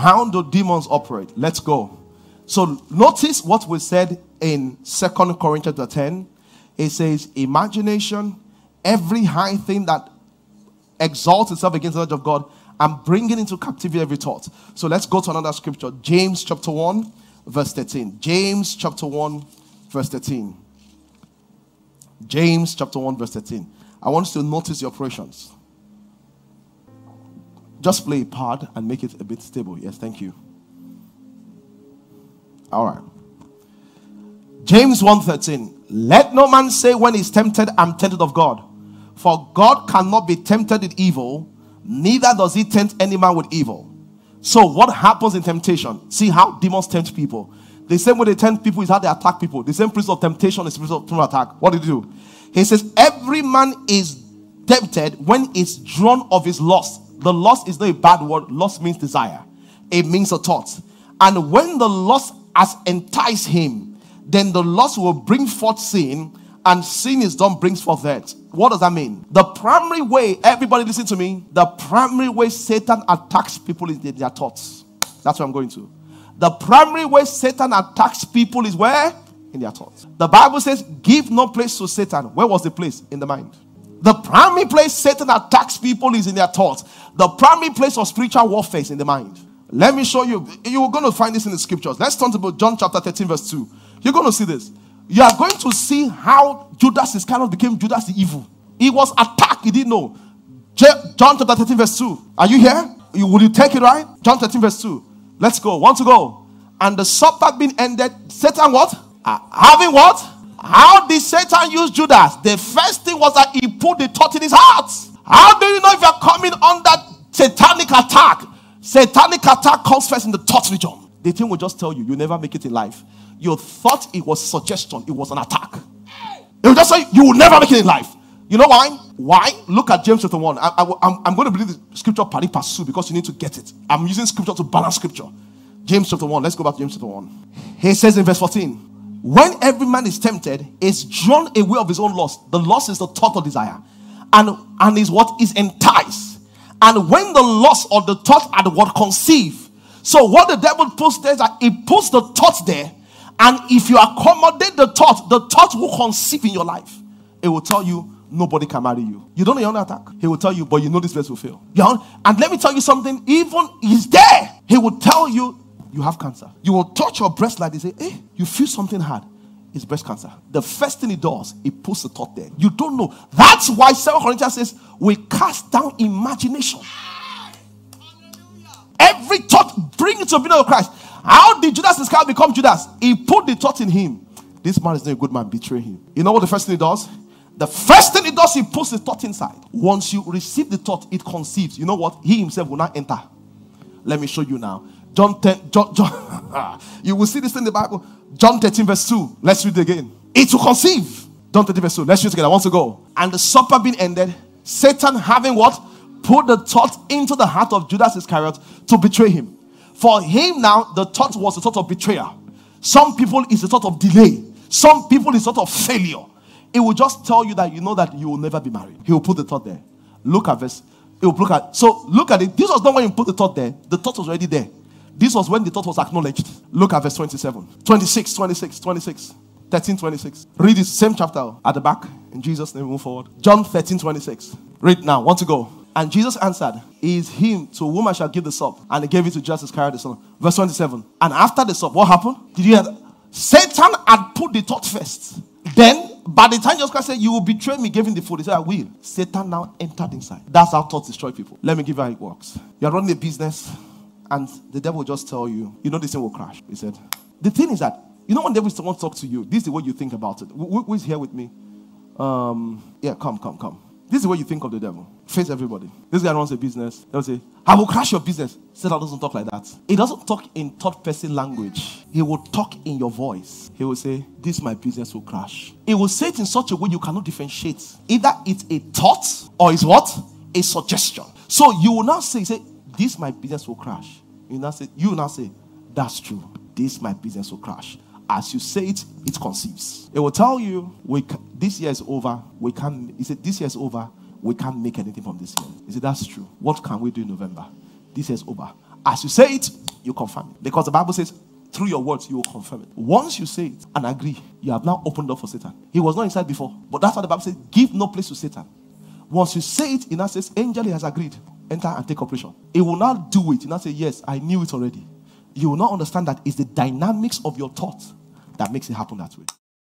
how do demons operate? Let's go. So notice what we said in Second Corinthians 10. It says, imagination, every high thing that exalts itself against the knowledge of God, and bringing into captivity every thought. So let's go to another scripture. James chapter 1, verse 13. James chapter 1, verse 13. James chapter 1, verse 13. I want you to notice the operations. Just play a part and make it a bit stable. Yes, thank you. All right. James 1:13. Let no man say when he's tempted, I'm tempted of God. For God cannot be tempted with evil, neither does he tempt any man with evil. So, what happens in temptation? See how demons tempt people. The same way they tempt people is how they attack people. The same principle of temptation is principle of attack. What did he do? He says, Every man is tempted when it's drawn of his lust. The lust is not a bad word, lust means desire, it means a thought. And when the lust has enticed him, then the lust will bring forth sin, and sin is done brings forth death. What does that mean? The primary way, everybody listen to me, the primary way Satan attacks people is in their thoughts. That's what I'm going to. The primary way Satan attacks people is where? In their thoughts. The Bible says, give no place to Satan. Where was the place? In the mind. The primary place Satan attacks people is in their thoughts. The primary place of spiritual warfare is in the mind. Let me show you. You're going to find this in the scriptures. Let's turn to John chapter 13, verse 2. You're going to see this. You are going to see how Judas Iscariot became Judas the evil. He was attacked, he didn't know. John chapter 13, verse 2. Are you here? You, will you take it right? John 13, verse 2. Let's go. Want to go? And the supper being ended, Satan what? Uh, having what? How did Satan use Judas? The first thing was that he put the thought in his heart. How do you know if you're coming under satanic attack? Satanic attack comes first in the thought region. The thing will just tell you, you never make it in life. You thought it was suggestion, it was an attack. It will just say, you will never make it in life. You know why? Why? Look at James chapter 1. I, am going to believe the scripture pari passu because you need to get it. I'm using scripture to balance scripture. James chapter 1. Let's go back to James chapter 1. He says in verse 14, when every man is tempted, is drawn away of his own lust. The lust is the thought or desire. And, and is what is enticed. And when the lust or the thought at word conceive. So what the devil puts there is that he puts the thought there. And if you accommodate the thought, the thought will conceive in your life. It will tell you nobody can marry you. You don't know you're under attack. He will tell you, but you know this place will fail. And let me tell you something, even he's there, he will tell you you have cancer. You will touch your breast like they say, hey, you feel something hard. It's breast cancer. The first thing he does, he puts the thought there. You don't know. That's why 7 Corinthians says, we cast down imagination. Every thought, bring it to the of Christ. How did Judas Iscariot become Judas? He put the thought in him. This man is not a good man, betray him. You know what the first thing he does? The first thing he does, he puts the thought inside. Once you receive the thought, it conceives. You know what? He himself will not enter. Let me show you now. John 10, John, John you will see this in the Bible. John 13, verse 2. Let's read it again. It will conceive. John 13, verse 2. Let's read it together. I want to go. And the supper being ended, Satan having what? Put the thought into the heart of Judas Iscariot to betray him. For him now, the thought was the thought of betrayal. Some people is the thought of delay. Some people is the thought of failure. It will just tell you that you know that you will never be married. He will put the thought there. Look at verse. He will look at. So look at it. This was not when you put the thought there. The thought was already there. This was when the thought was acknowledged. Look at verse 27, 26, 26, 26, 13, 26. Read the same chapter at the back. In Jesus' name, move forward. John 13, 26. Read now. Want to go? And Jesus answered, Is him to whom I shall give the sup. And he gave it to Judas Iscariot the son. Verse 27. And after the sup, what happened? Did you hear that? Satan had put the thought first. Then, by the time Jesus Christ said, You will betray me, giving the food, he said, I will. Satan now entered inside. That's how thoughts destroy people. Let me give you how it works. You're running a business, and the devil just tell you, You know, this thing will crash. He said, The thing is that, you know, when the devil wants to talk to you, this is way you think about it. Who, who is here with me? Um, yeah, come, come, come. This is way you think of the devil. Face everybody. This guy runs a business. They'll say, I will crash your business. Satan doesn't talk like that. He doesn't talk in third person language. He will talk in your voice. He will say, This my business will crash. He will say it in such a way you cannot differentiate. Either it's a thought or it's what? A suggestion. So you will now say, say, This my business will crash. You now say, you now say, That's true. This my business will crash as you say it, it conceives. It will tell you, we this year is over. We can't, he said, this year is over. We can't make anything from this year. He said, that's true. What can we do in November? This year is over. As you say it, you confirm it. Because the Bible says, through your words, you will confirm it. Once you say it and agree, you have now opened up for Satan. He was not inside before. But that's what the Bible says give no place to Satan. Once you say it, it now says, Angel has agreed. Enter and take operation. It will not do it. You not say, Yes, I knew it already. You will not understand that it's the dynamics of your thoughts that makes it happen that way.